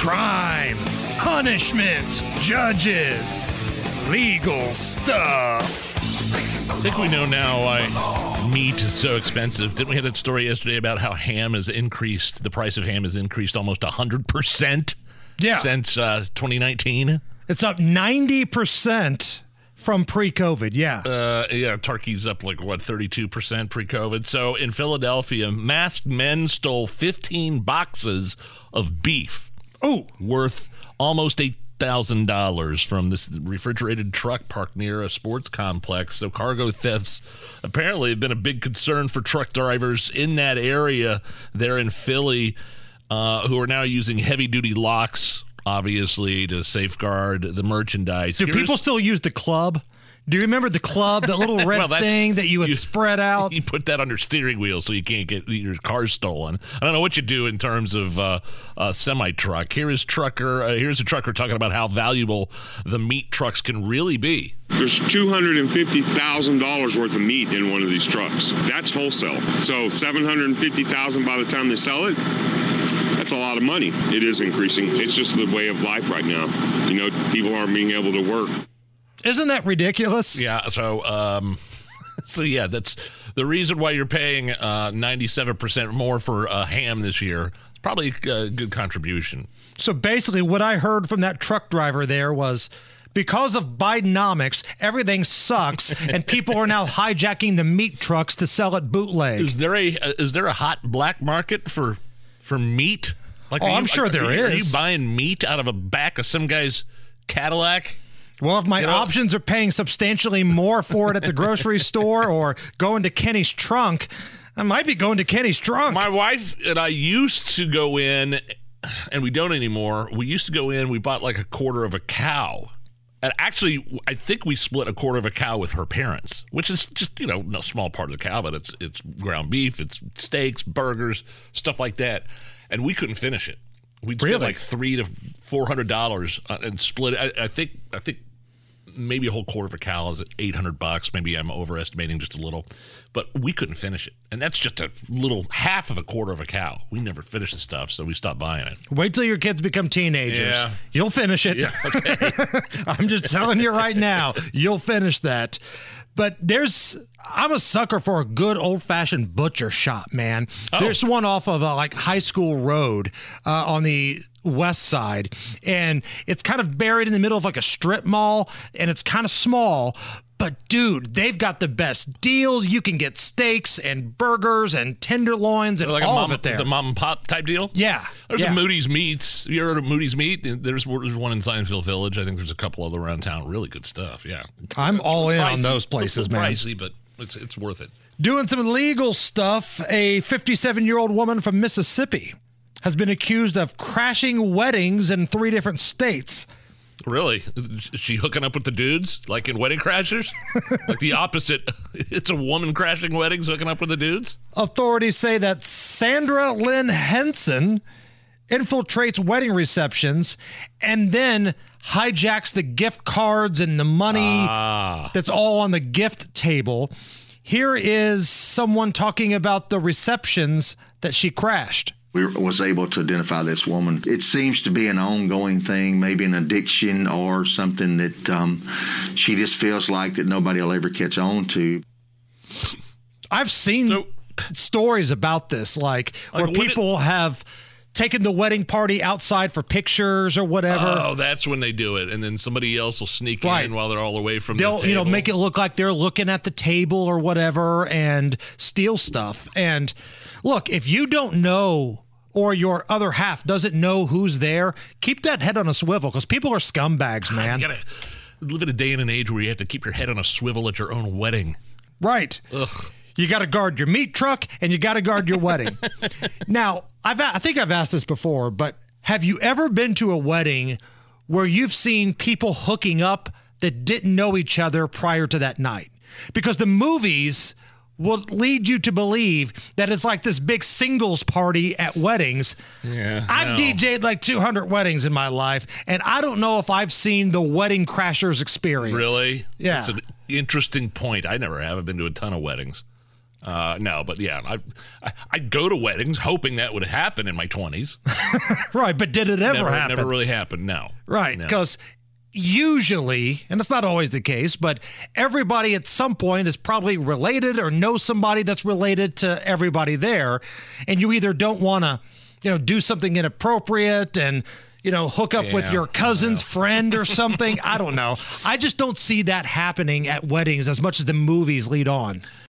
crime, punishment, judges, legal stuff. I think we know now why meat is so expensive. Didn't we have that story yesterday about how ham has increased? The price of ham has increased almost 100% Yeah. since uh, 2019. It's up 90% from pre COVID. Yeah. Uh, yeah, turkey's up like what 32% pre-COVID. So in Philadelphia, masked men stole 15 boxes of beef oh, worth almost eight thousand dollars from this refrigerated truck parked near a sports complex. So cargo thefts apparently have been a big concern for truck drivers in that area there in Philly, uh, who are now using heavy duty locks, obviously to safeguard the merchandise. do Here's- people still use the club? Do you remember the club, that little red Well, thing that you would you- spread out? You put that under steering wheel so you can't get your car stolen. I don't know what you do in terms of uh, a semi truck. Here is trucker. Uh, here's a trucker talking about how valuable the meat trucks can really be. There's $250,000 worth of meat in one of these trucks. That's wholesale. So 750,000 by the time they sell it. That's a lot of money. It is increasing. It's just the way of life right now. You know, people aren't being able to work. Isn't that ridiculous? Yeah. So, um, so yeah, that's the reason why you're paying uh, 97% more for a ham this year. It's probably a good contribution. So basically, what I heard from that truck driver there was because of Bidenomics, everything sucks, and people are now hijacking the meat trucks to sell it bootleg. Is there a uh, is there a hot black market for for meat? Like, Oh, are I'm sure are there you- Are you buying meat out of a back of some guy's Cadillac? Well, if my know- options are paying substantially more for it at the grocery store or going to Kenny's trunk, I might be going to Kenny's trunk. My wife and I used to go in, and we don't anymore. We used to go in. We bought like a quarter of a cow. And actually, I think we split a quarter of a cow with her parents, which is just you know a small part of the cow, but it's it's ground beef, it's steaks, burgers, stuff like that, and we couldn't finish it. We spent Really? like three to four hundred dollars uh, and split. it. I, I think I think maybe a whole quarter of a cow is at 800 bucks maybe i'm overestimating just a little but we couldn't finish it and that's just a little half of a quarter of a cow we never finished the stuff so we stopped buying it Wait till your kids become teenagers. Yeah. You'll finish it. I'm just telling you right now, you'll finish that. But there's, I'm a sucker for a good old fashioned butcher shop, man. There's one off of uh, like High School Road uh, on the west side, and it's kind of buried in the middle of like a strip mall, and it's kind of small. But dude, they've got the best deals. You can get steaks and burgers and tenderloins and like all a mom, of it there. it's a mom and pop type deal Yeah, there's yeah. a moody's meats you ever heard of moody's meat there's, there's one in Zionsville village i think there's a couple other around town really good stuff yeah I'm all in on those places, man. pricey but it's, it's worth it Doing some legal stuff, a 57 year old woman from Mississippi has been accused of crashing weddings in three different states. Really? Is she hooking up with the dudes like in Wedding Crashers? like the opposite. It's a woman crashing weddings hooking up with the dudes? Authorities say that Sandra Lynn Henson infiltrates wedding receptions and then hijacks the gift cards and the money that's all on the gift table. Here is someone talking about the receptions that she crashed. we was able to identify this woman. It seems to be an ongoing thing, maybe an addiction or something that um, she just feels like that nobody will ever catch on to. I've seen So- stories about this, like, where what it- people have taken the wedding party outside for pictures or whatever. Oh, that's when they do it. And then somebody else will sneak Right. in while they're all away from. They'll, the you know, make it look like they're looking at the table or whatever and steal stuff. And look, if you don't know or your other half doesn't know who's there, keep that head on a swivel because people are scumbags, man. You gotta live in a day and an age where you have to keep your head on a swivel at your own wedding. Right. Ugh. You got to guard your meat truck and you got to guard your wedding. now, I've I think I've asked this before, but have you ever been to a wedding where you've seen people hooking up that didn't know each other prior to that night? Because the movies will lead you to believe that it's like this big singles party at weddings. Yeah, I've no. DJ'd like 200 weddings in my life, and I don't know if I've seen the wedding crashers experience. Really? Yeah. That's an interesting point. I never have. I've been to a ton of weddings. Uh, no, but yeah, I, I I'd go to weddings hoping that would happen in my twenties. right, but did it ever never, happen? Never really happened. No. Right, No. because usually, and it's not always the case, but everybody at some point is probably related or knows somebody that's related to everybody there, and you either don't want to, you know, do something inappropriate and you know hook up with your cousin's friend or something. I don't know. I just don't see that happening at weddings as much as the movies lead on.